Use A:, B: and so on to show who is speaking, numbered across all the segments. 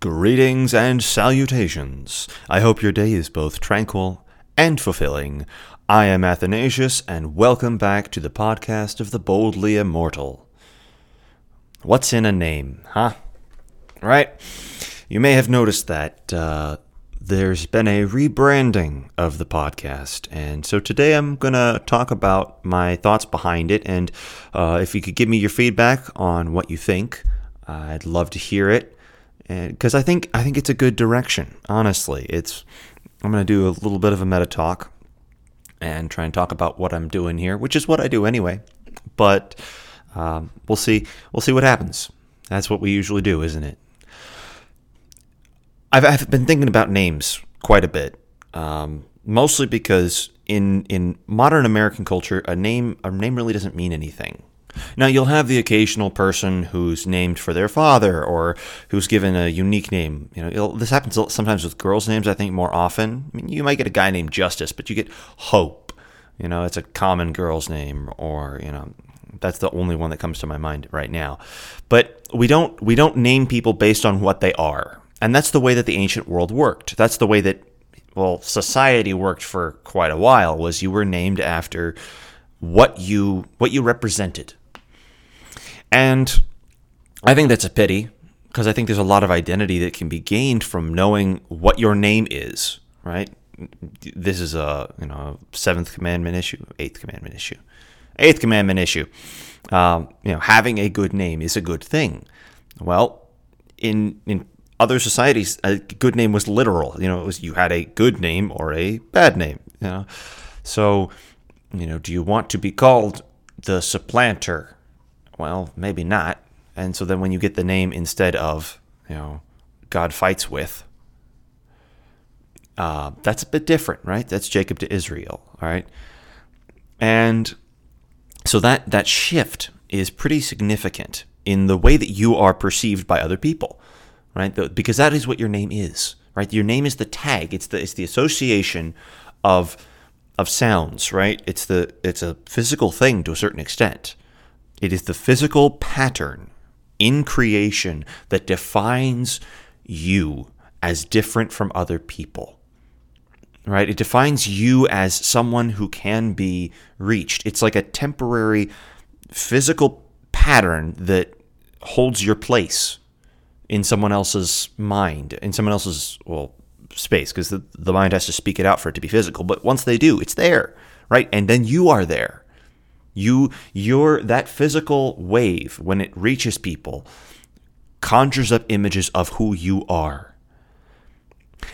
A: Greetings and salutations. I hope your day is both tranquil and fulfilling. I am Athanasius, and welcome back to the podcast of the Boldly Immortal. What's in a name, huh? Right? You may have noticed that uh, there's been a rebranding of the podcast, and so today I'm going to talk about my thoughts behind it, and uh, if you could give me your feedback on what you think, I'd love to hear it because I think I think it's a good direction. Honestly, it's I'm going to do a little bit of a meta talk and try and talk about what I'm doing here, which is what I do anyway. But um, we'll see. We'll see what happens. That's what we usually do, isn't it? I've, I've been thinking about names quite a bit, um, mostly because in in modern American culture, a name a name really doesn't mean anything. Now, you'll have the occasional person who's named for their father or who's given a unique name. You know, this happens sometimes with girls' names, I think, more often. I mean, you might get a guy named Justice, but you get Hope. You know, it's a common girl's name, or, you know, that's the only one that comes to my mind right now. But we don't we don't name people based on what they are. And that's the way that the ancient world worked. That's the way that well, society worked for quite a while was you were named after what you what you represented. And I think that's a pity because I think there's a lot of identity that can be gained from knowing what your name is, right? This is a, you know, seventh commandment issue, eighth commandment issue. Eighth commandment issue. Um, you know, having a good name is a good thing. Well, in in other societies, a good name was literal. You know, it was you had a good name or a bad name. You know, so you know, do you want to be called the supplanter? Well, maybe not. And so then when you get the name instead of, you know, God fights with, uh, that's a bit different, right? That's Jacob to Israel, all right? And so that that shift is pretty significant in the way that you are perceived by other people, right? Because that is what your name is, right? Your name is the tag. It's the it's the association of of sounds, right? It's the it's a physical thing to a certain extent. It is the physical pattern in creation that defines you as different from other people. Right? It defines you as someone who can be reached. It's like a temporary physical pattern that holds your place in someone else's mind, in someone else's, well, space, because the, the mind has to speak it out for it to be physical. But once they do, it's there, right? And then you are there. You, your that physical wave when it reaches people conjures up images of who you are.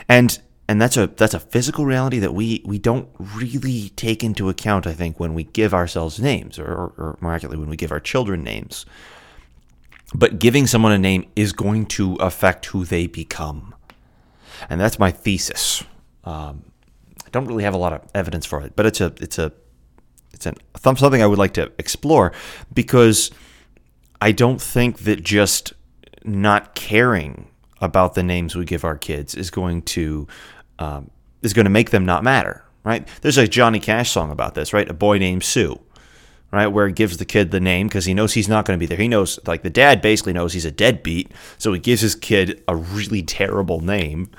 A: And and that's a that's a physical reality that we we don't really take into account i think when we give ourselves names or, or, or, more accurately when we give our children names. But giving someone a name is going to affect who they become. And that's my thesis. Um, i don't really have a lot of evidence for it but it's a it's a it's an, something I would like to explore because I don't think that just not caring about the names we give our kids is going to um, is going to make them not matter, right? There's a Johnny Cash song about this, right? A boy named Sue, right? Where he gives the kid the name because he knows he's not going to be there. He knows, like the dad basically knows he's a deadbeat, so he gives his kid a really terrible name,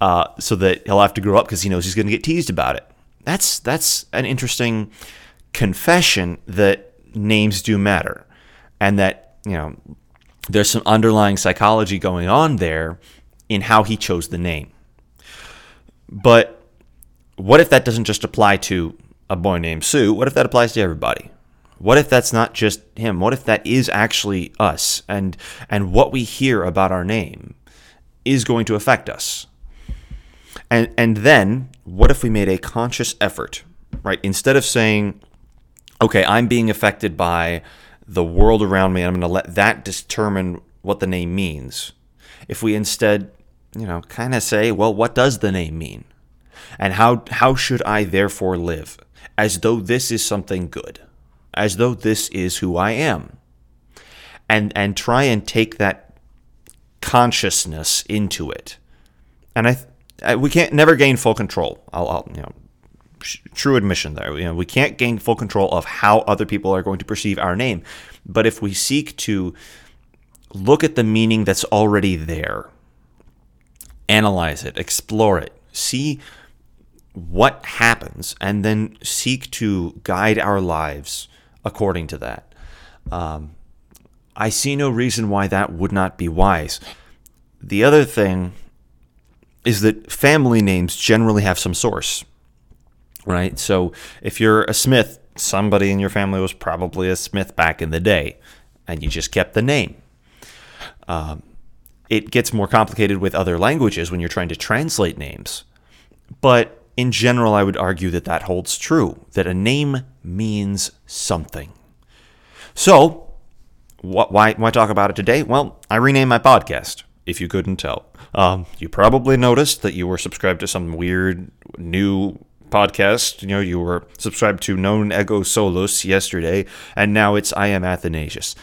A: uh, so that he'll have to grow up because he knows he's going to get teased about it. That's that's an interesting confession that names do matter and that, you know, there's some underlying psychology going on there in how he chose the name. But what if that doesn't just apply to a boy named Sue? What if that applies to everybody? What if that's not just him? What if that is actually us and and what we hear about our name is going to affect us? And and then what if we made a conscious effort, right? Instead of saying okay, I'm being affected by the world around me, and I'm going to let that determine what the name means. If we instead, you know, kind of say, well, what does the name mean? And how, how should I therefore live? As though this is something good, as though this is who I am. And, and try and take that consciousness into it. And I, I we can't never gain full control. I'll, I'll you know true admission there. You know, we can't gain full control of how other people are going to perceive our name, but if we seek to look at the meaning that's already there, analyze it, explore it, see what happens, and then seek to guide our lives according to that. Um, I see no reason why that would not be wise. The other thing is that family names generally have some source, right? So if you're a Smith, somebody in your family was probably a Smith back in the day, and you just kept the name. Um, it gets more complicated with other languages when you're trying to translate names. But in general, I would argue that that holds true, that a name means something. So, why, why talk about it today? Well, I renamed my podcast, if you couldn't tell. Um, you probably noticed that you were subscribed to some weird new podcast. You know, you were subscribed to Non Ego Solus yesterday, and now it's I Am Athanasius.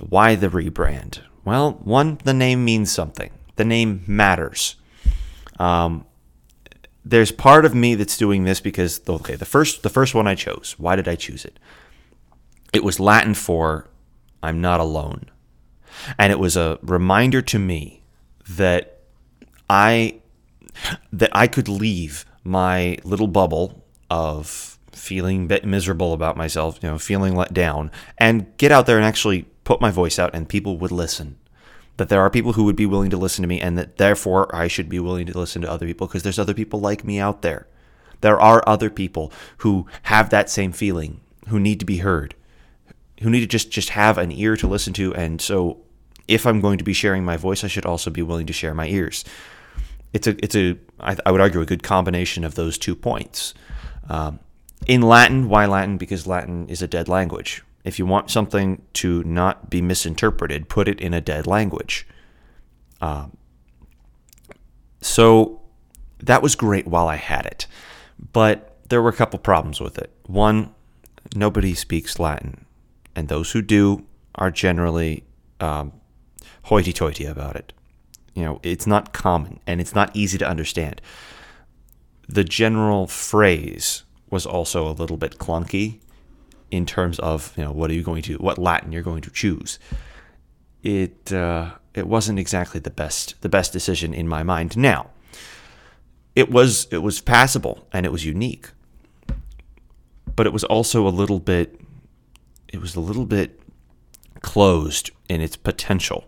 A: Why the rebrand? Well, one, the name means something. The name matters. Um, there's part of me that's doing this because okay, the first the first one I chose. Why did I choose it? It was Latin for I'm not alone. And it was a reminder to me that I that I could leave my little bubble of feeling miserable about myself, you know, feeling let down, and get out there and actually put my voice out, and people would listen. That there are people who would be willing to listen to me, and that therefore I should be willing to listen to other people because there's other people like me out there. There are other people who have that same feeling, who need to be heard, who need to just just have an ear to listen to, and so if I'm going to be sharing my voice, I should also be willing to share my ears. It's a, it's a, I, I would argue, a good combination of those two points. Um, in Latin, why Latin? Because Latin is a dead language. If you want something to not be misinterpreted, put it in a dead language. Um, so that was great while I had it, but there were a couple problems with it. One, nobody speaks Latin, and those who do are generally um, hoity-toity about it. You know, it's not common and it's not easy to understand. The general phrase was also a little bit clunky in terms of you know what are you going to what Latin you're going to choose. It uh, it wasn't exactly the best the best decision in my mind. Now, it was it was passable and it was unique, but it was also a little bit it was a little bit closed in its potential.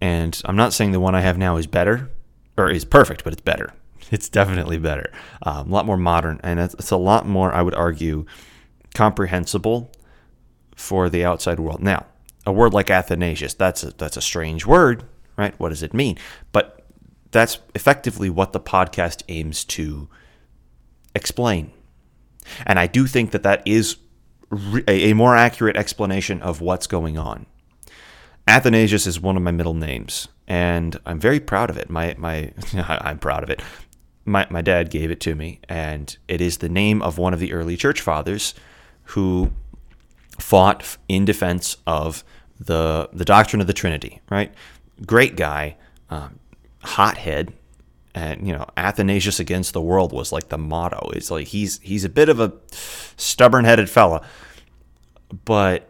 A: And I'm not saying the one I have now is better or is perfect, but it's better. It's definitely better. Um, a lot more modern, and it's, it's a lot more, I would argue, comprehensible for the outside world. Now, a word like Athanasius, that's a, that's a strange word, right? What does it mean? But that's effectively what the podcast aims to explain. And I do think that that is a more accurate explanation of what's going on. Athanasius is one of my middle names, and I'm very proud of it. My my I'm proud of it. My my dad gave it to me, and it is the name of one of the early church fathers who fought in defense of the the doctrine of the Trinity. Right, great guy, um, hothead, and you know Athanasius against the world was like the motto. It's like he's he's a bit of a stubborn-headed fella, but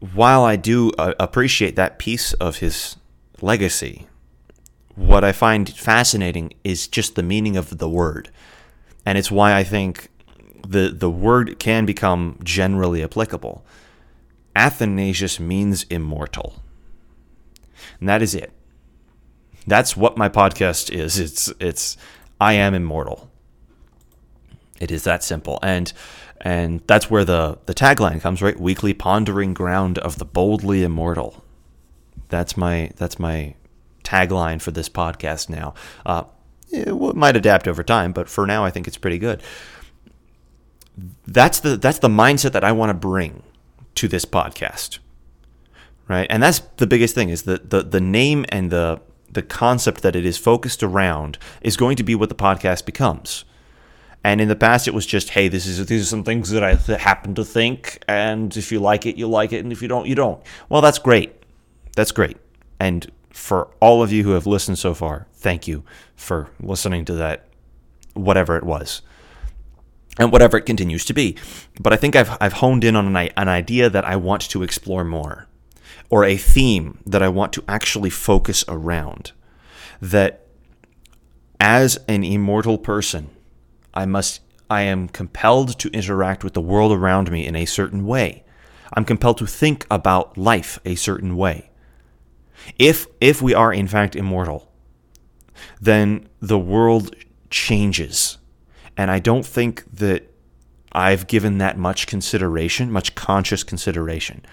A: while I do uh, appreciate that piece of his legacy, what I find fascinating is just the meaning of the word. And it's why I think the, the word can become generally applicable. Athanasius means immortal. And that is it. That's what my podcast is. It's it's I am immortal. It is that simple. And and that's where the, the tagline comes, right? Weekly pondering ground of the boldly immortal. That's my that's my tagline for this podcast now. Uh, it might adapt over time, but for now, I think it's pretty good. That's the that's the mindset that I want to bring to this podcast, right? And that's the biggest thing is that the the name and the the concept that it is focused around is going to be what the podcast becomes. And in the past, it was just, hey, this is these are some things that I th- happen to think, and if you like it, you like it, and if you don't, you don't. Well, that's great. That's great. And for all of you who have listened so far, thank you for listening to that, whatever it was, and whatever it continues to be. But I think I've I've honed in on an, an idea that I want to explore more, or a theme that I want to actually focus around. That as an immortal person, I must I am compelled to interact with the world around me in a certain way. I'm compelled to think about life a certain way. If if we are in fact immortal, then the world changes. And I don't think that I've given that much consideration, much conscious consideration.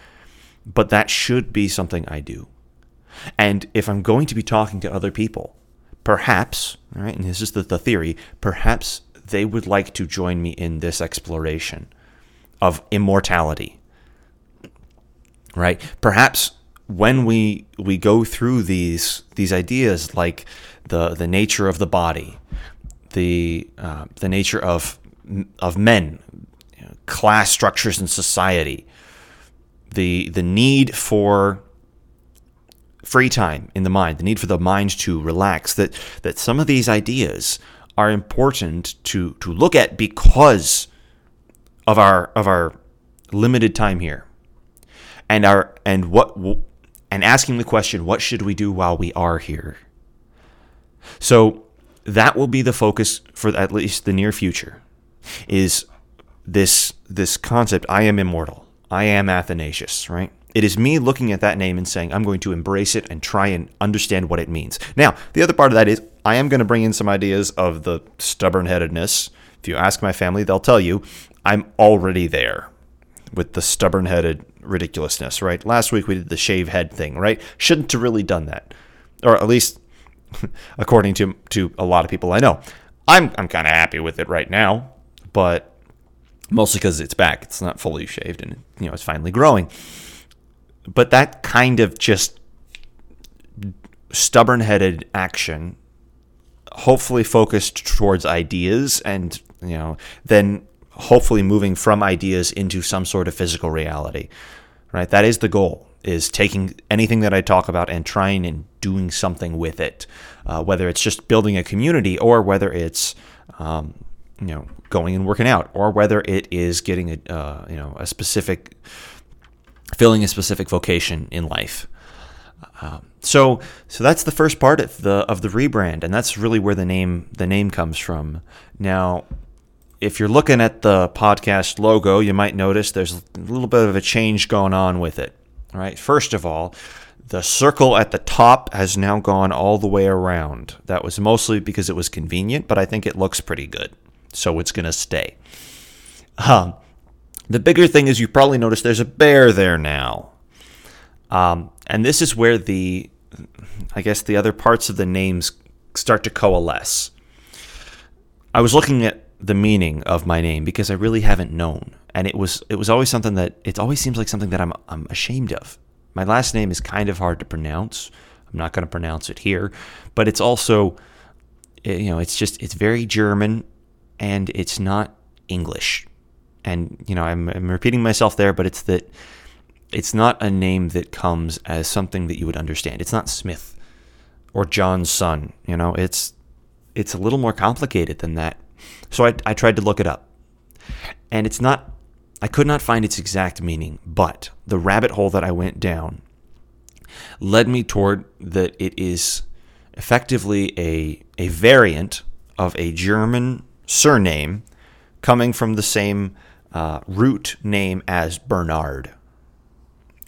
A: But that should be something I do. And if I'm going to be talking to other people, perhaps, right, and this is the, the theory, perhaps they would like to join me in this exploration of immortality. Right? Perhaps when we we go through these these ideas like the the nature of the body, the uh, the nature of of men, class structures in society, the the need for free time in the mind, the need for the mind to relax, that that some of these ideas are important to to look at because of our of our limited time here, and our and what and asking the question, what should we do while we are here? So that will be the focus for at least the near future. Is this this concept? I am immortal. I am Athanasius. Right. It is me looking at that name and saying, I'm going to embrace it and try and understand what it means. Now, the other part of that is I am going to bring in some ideas of the stubborn headedness. If you ask my family, they'll tell you I'm already there with the stubborn headed ridiculousness, right? Last week we did the shave head thing, right? Shouldn't have really done that. Or at least according to to a lot of people I know. I'm I'm kind of happy with it right now, but mostly cuz it's back. It's not fully shaved and you know, it's finally growing but that kind of just stubborn headed action, hopefully focused towards ideas and, you know, then hopefully moving from ideas into some sort of physical reality, right? That is the goal is taking anything that I talk about and trying and doing something with it, uh, whether it's just building a community or whether it's, um, you know, going and working out, or whether it is getting a, uh, you know, a specific filling a specific vocation in life. Um, so, so that's the first part of the of the rebrand, and that's really where the name the name comes from. Now, if you're looking at the podcast logo, you might notice there's a little bit of a change going on with it. All right, first of all, the circle at the top has now gone all the way around. That was mostly because it was convenient, but I think it looks pretty good, so it's going to stay. Um, the bigger thing is you probably noticed there's a bear there now. Um, and this is where the, I guess, the other parts of the names start to coalesce. I was looking at the meaning of my name because I really haven't known, and it was it was always something that it always seems like something that I'm I'm ashamed of. My last name is kind of hard to pronounce. I'm not going to pronounce it here, but it's also, eh, you know, it's just it's very German, and it's not English and you know I'm, I'm repeating myself there, but it's that it's not a name that comes as something that you would understand. It's not Smith or John's son. You know, it's it's a little more complicated than that. So I, I tried to look it up, and it's not. I could not find its exact meaning, but the rabbit hole that I went down led me toward that it is effectively a a variant of a German surname coming from the same uh, root name as Bernard,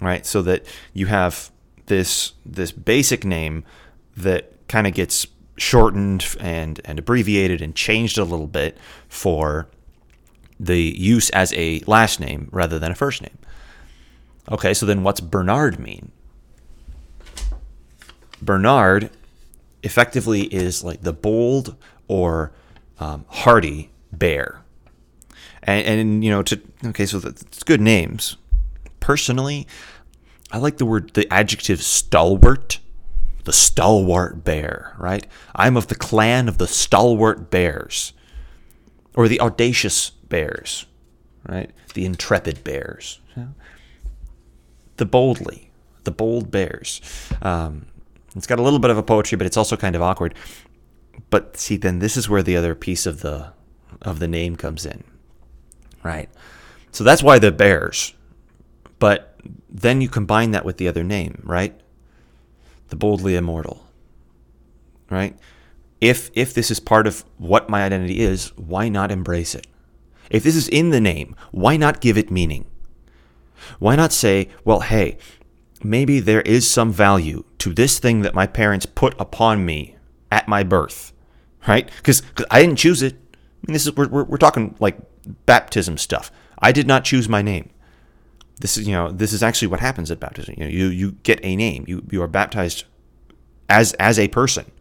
A: right? So that you have this this basic name that kind of gets shortened and and abbreviated and changed a little bit for the use as a last name rather than a first name. Okay, so then what's Bernard mean? Bernard effectively is like the bold or um, hardy bear and, and you know to okay so that's good names personally i like the word the adjective stalwart the stalwart bear right i'm of the clan of the stalwart bears or the audacious bears right the intrepid bears the boldly the bold bears um, it's got a little bit of a poetry but it's also kind of awkward but see then this is where the other piece of the of the name comes in right? So that's why the Bears. But then you combine that with the other name, right? The boldly immortal, right? if if this is part of what my identity is, why not embrace it? If this is in the name, why not give it meaning? Why not say, well, hey, maybe there is some value to this thing that my parents put upon me at my birth, right? Because I didn't choose it. I mean, this is we're, we're, we're talking like baptism stuff. I did not choose my name. This is you know this is actually what happens at baptism. You know, you you get a name. You you are baptized as as a person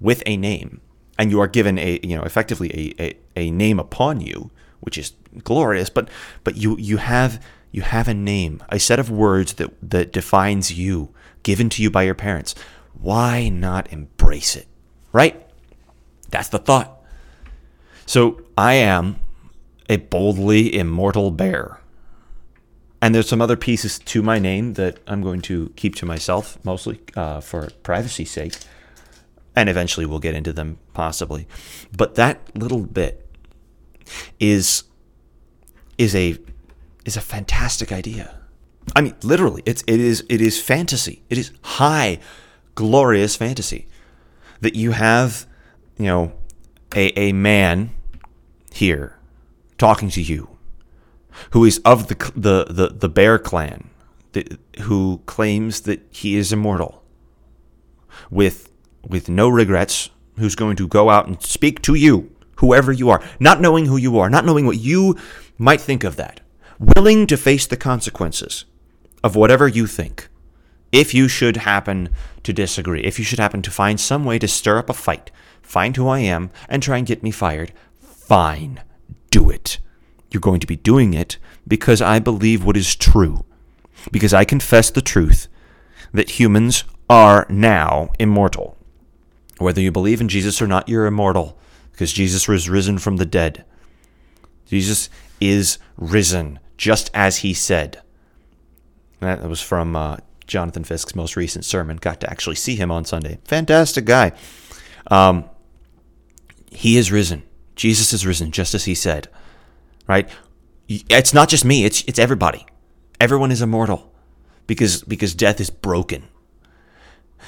A: with a name, and you are given a you know effectively a, a, a name upon you, which is glorious. But but you you have you have a name, a set of words that that defines you, given to you by your parents. Why not embrace it? Right? That's the thought. So I am a boldly immortal bear. And there's some other pieces to my name that I'm going to keep to myself, mostly uh, for privacy's sake. And eventually we'll get into them, possibly. But that little bit is is a is a fantastic idea. I mean, literally, it's it is it is fantasy. It is high, glorious fantasy that you have, you know, a a man here talking to you who is of the the the, the bear clan that, who claims that he is immortal with with no regrets who's going to go out and speak to you whoever you are not knowing who you are not knowing what you might think of that willing to face the consequences of whatever you think if you should happen to disagree if you should happen to find some way to stir up a fight find who I am and try and get me fired fine do it you're going to be doing it because I believe what is true, because I confess the truth that humans are now immortal. Whether you believe in Jesus or not, you're immortal because Jesus was risen from the dead. Jesus is risen, just as he said. That was from uh, Jonathan Fisk's most recent sermon. Got to actually see him on Sunday. Fantastic guy. Um, he is risen. Jesus is risen, just as he said right? It's not just me, it's it's everybody. Everyone is immortal because because death is broken.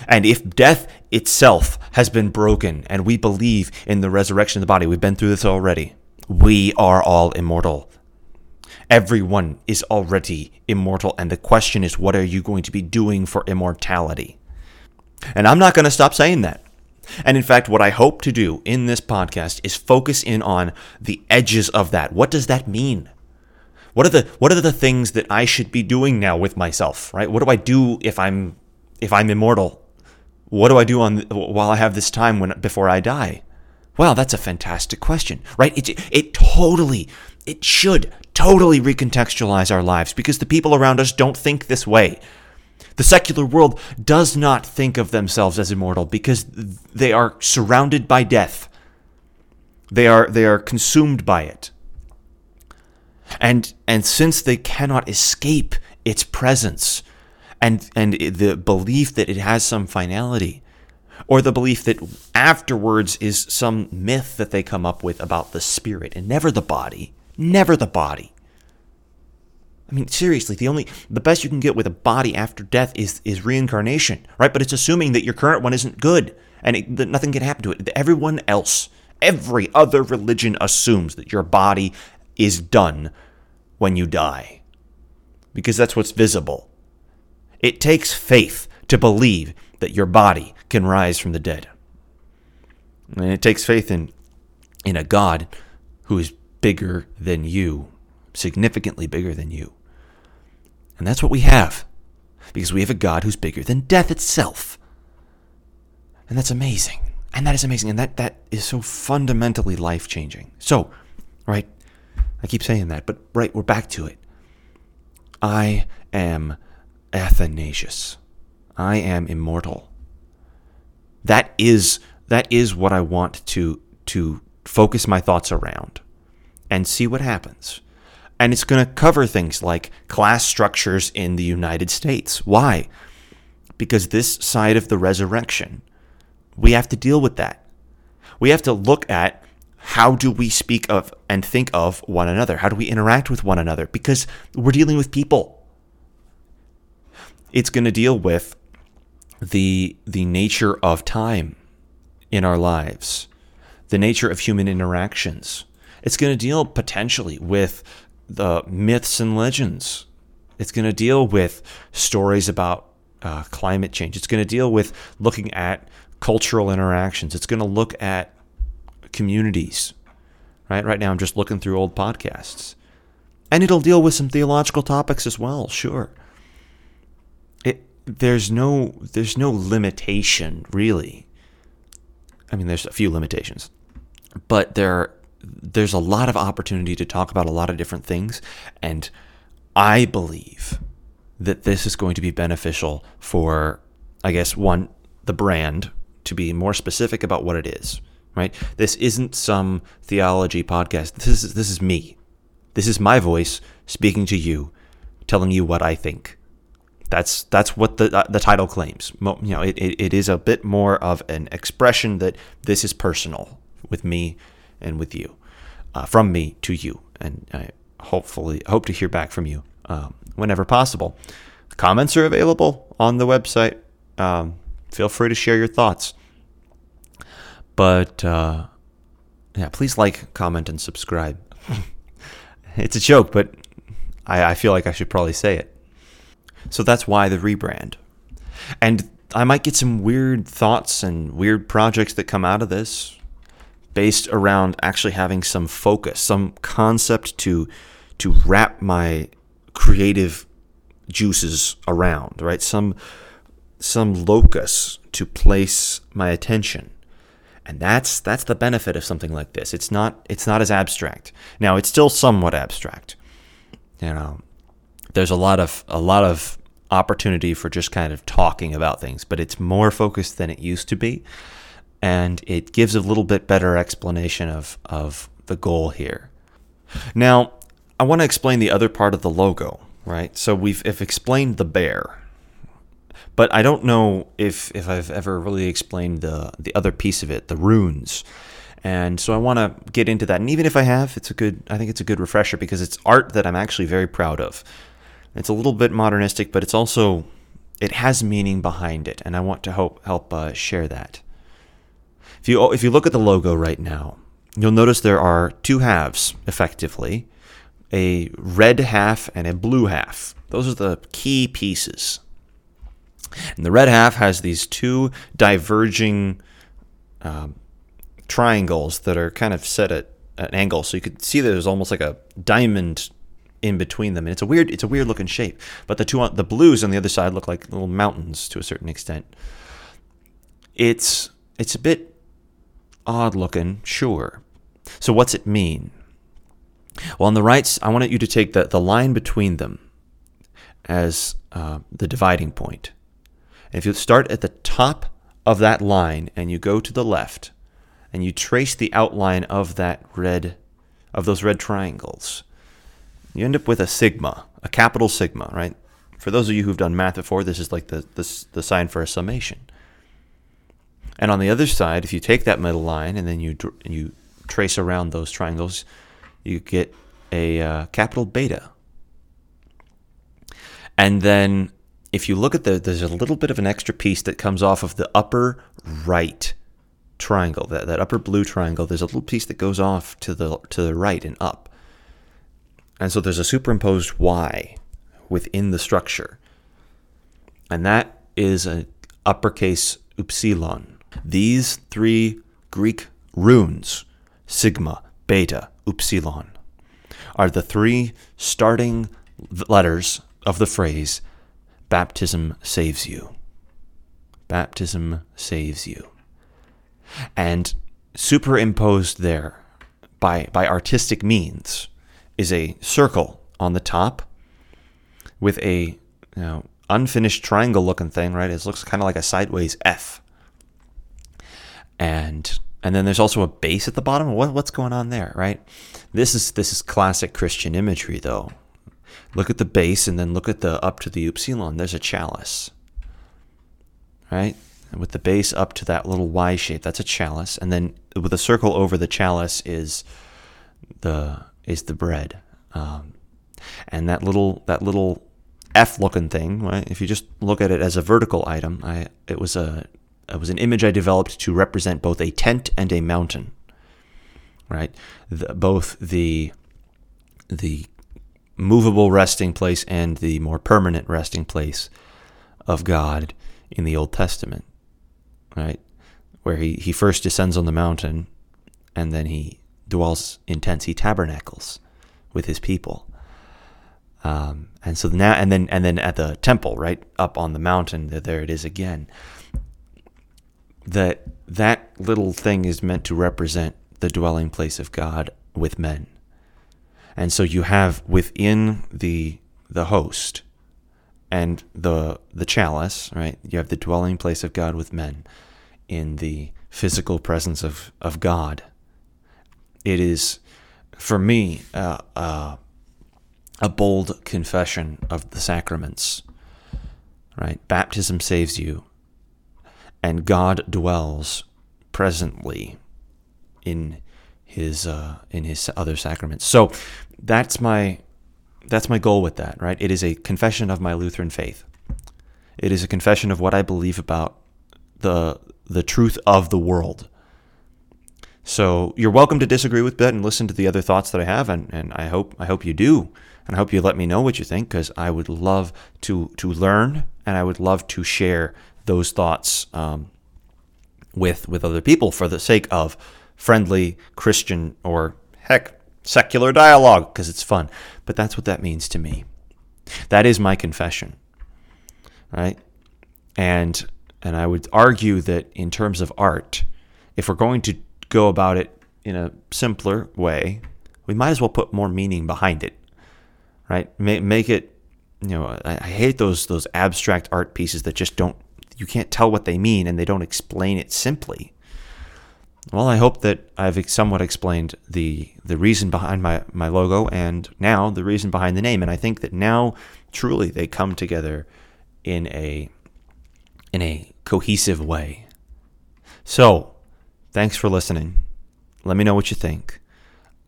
A: And if death itself has been broken and we believe in the resurrection of the body, we've been through this already. We are all immortal. Everyone is already immortal and the question is what are you going to be doing for immortality? And I'm not going to stop saying that. And in fact, what I hope to do in this podcast is focus in on the edges of that. What does that mean? What are the what are the things that I should be doing now with myself, right? What do I do if I'm if I'm immortal? What do I do on while I have this time when before I die? Well, that's a fantastic question, right? It it totally it should totally recontextualize our lives because the people around us don't think this way. The secular world does not think of themselves as immortal because they are surrounded by death. They are, they are consumed by it. And, and since they cannot escape its presence and, and the belief that it has some finality, or the belief that afterwards is some myth that they come up with about the spirit and never the body, never the body. I mean, seriously, the only the best you can get with a body after death is is reincarnation, right? But it's assuming that your current one isn't good and it, that nothing can happen to it. Everyone else, every other religion assumes that your body is done when you die, because that's what's visible. It takes faith to believe that your body can rise from the dead, and it takes faith in in a God who is bigger than you, significantly bigger than you. And that's what we have. Because we have a God who's bigger than death itself. And that's amazing. And that is amazing. And that, that is so fundamentally life changing. So, right, I keep saying that, but right, we're back to it. I am Athanasius. I am immortal. That is that is what I want to to focus my thoughts around and see what happens. And it's going to cover things like class structures in the United States. Why? Because this side of the resurrection, we have to deal with that. We have to look at how do we speak of and think of one another? How do we interact with one another? Because we're dealing with people. It's going to deal with the the nature of time. in our lives, the nature of human interactions. It's going to deal potentially with the myths and legends. It's going to deal with stories about uh, climate change. It's going to deal with looking at cultural interactions. It's going to look at communities. Right? Right now, I'm just looking through old podcasts. And it'll deal with some theological topics as well, sure. It, there's no there's no limitation really. I mean, there's a few limitations, but there there's a lot of opportunity to talk about a lot of different things, and I believe that this is going to be beneficial for, I guess, one the brand to be more specific about what it is. Right? This isn't some theology podcast. This is this is me. This is my voice speaking to you, telling you what I think. That's that's what the uh, the title claims. You know, it, it, it is a bit more of an expression that this is personal with me and with you, uh, from me to you, and I hopefully hope to hear back from you um, whenever possible. Comments are available on the website. Um, feel free to share your thoughts. But uh, yeah, please like, comment, and subscribe. it's a joke, but I, I feel like I should probably say it. So that's why the rebrand. And I might get some weird thoughts and weird projects that come out of this based around actually having some focus, some concept to to wrap my creative juices around, right? Some some locus to place my attention. And that's that's the benefit of something like this. It's not it's not as abstract. Now, it's still somewhat abstract. You know, there's a lot of a lot of opportunity for just kind of talking about things, but it's more focused than it used to be. And it gives a little bit better explanation of, of the goal here. Now, I want to explain the other part of the logo, right? So we've if explained the bear, but I don't know if, if I've ever really explained the, the other piece of it, the runes. And so I want to get into that. And even if I have, it's a good, I think it's a good refresher because it's art that I'm actually very proud of. It's a little bit modernistic, but it's also it has meaning behind it, and I want to help help uh, share that. If you if you look at the logo right now, you'll notice there are two halves effectively, a red half and a blue half. Those are the key pieces. And the red half has these two diverging um, triangles that are kind of set at an angle, so you could see there's almost like a diamond in between them. And it's a weird it's a weird looking shape. But the two the blues on the other side look like little mountains to a certain extent. It's it's a bit odd looking, sure. So what's it mean? Well, on the right, I want you to take the, the line between them as uh, the dividing point. If you start at the top of that line and you go to the left and you trace the outline of that red, of those red triangles, you end up with a sigma, a capital sigma, right? For those of you who've done math before, this is like the, the, the sign for a summation. And on the other side, if you take that middle line and then you you trace around those triangles, you get a uh, capital beta. And then if you look at the, there's a little bit of an extra piece that comes off of the upper right triangle, that, that upper blue triangle. There's a little piece that goes off to the to the right and up. And so there's a superimposed Y within the structure. And that is an uppercase upsilon. These three Greek runes, sigma, beta, upsilon, are the three starting letters of the phrase baptism saves you. Baptism saves you. And superimposed there by, by artistic means is a circle on the top with a you know, unfinished triangle looking thing, right? It looks kind of like a sideways F. And and then there's also a base at the bottom. What, what's going on there, right? This is this is classic Christian imagery, though. Look at the base, and then look at the up to the upsilon. There's a chalice, right? And with the base up to that little Y shape, that's a chalice, and then with a circle over the chalice is the is the bread. Um, and that little that little F looking thing, right? If you just look at it as a vertical item, I it was a was an image I developed to represent both a tent and a mountain. Right, the, both the the movable resting place and the more permanent resting place of God in the Old Testament. Right, where he, he first descends on the mountain and then he dwells in tents, he tabernacles with his people. Um, and so now, and then, and then at the temple, right up on the mountain, there it is again. That that little thing is meant to represent the dwelling place of God with men. And so you have within the the host and the the chalice, right? You have the dwelling place of God with men in the physical presence of, of God. It is, for me, uh, uh, a bold confession of the sacraments. Right? Baptism saves you, and God dwells presently in his uh, in his other sacraments. So that's my that's my goal with that. Right? It is a confession of my Lutheran faith. It is a confession of what I believe about the the truth of the world. So you're welcome to disagree with that and listen to the other thoughts that I have, and, and I hope I hope you do, and I hope you let me know what you think because I would love to to learn and I would love to share those thoughts um, with with other people for the sake of friendly Christian or heck secular dialogue because it's fun. But that's what that means to me. That is my confession, right? And and I would argue that in terms of art, if we're going to go about it in a simpler way, we might as well put more meaning behind it, right? Make, it, you know, I, I hate those those abstract art pieces that just don't, you can't tell what they mean and they don't explain it simply. Well, I hope that I've somewhat explained the the reason behind my, my logo and now the reason behind the name. And I think that now truly they come together in a in a cohesive way. So, thanks for listening. Let me know what you think,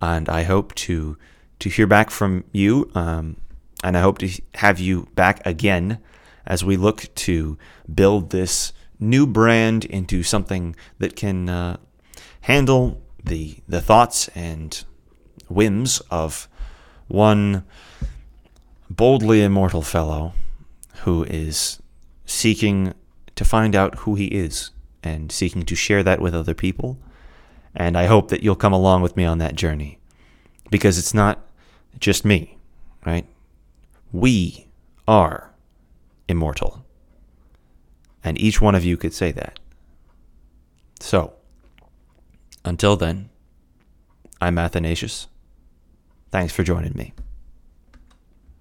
A: and I hope to to hear back from you. Um, and I hope to have you back again as we look to build this new brand into something that can uh, handle the the thoughts and whims of one boldly immortal fellow who is seeking to find out who he is and seeking to share that with other people. And I hope that you'll come along with me on that journey because it's not just me, right? We are immortal. And each one of you could say that. So, until then, I'm Athanasius. Thanks for joining me.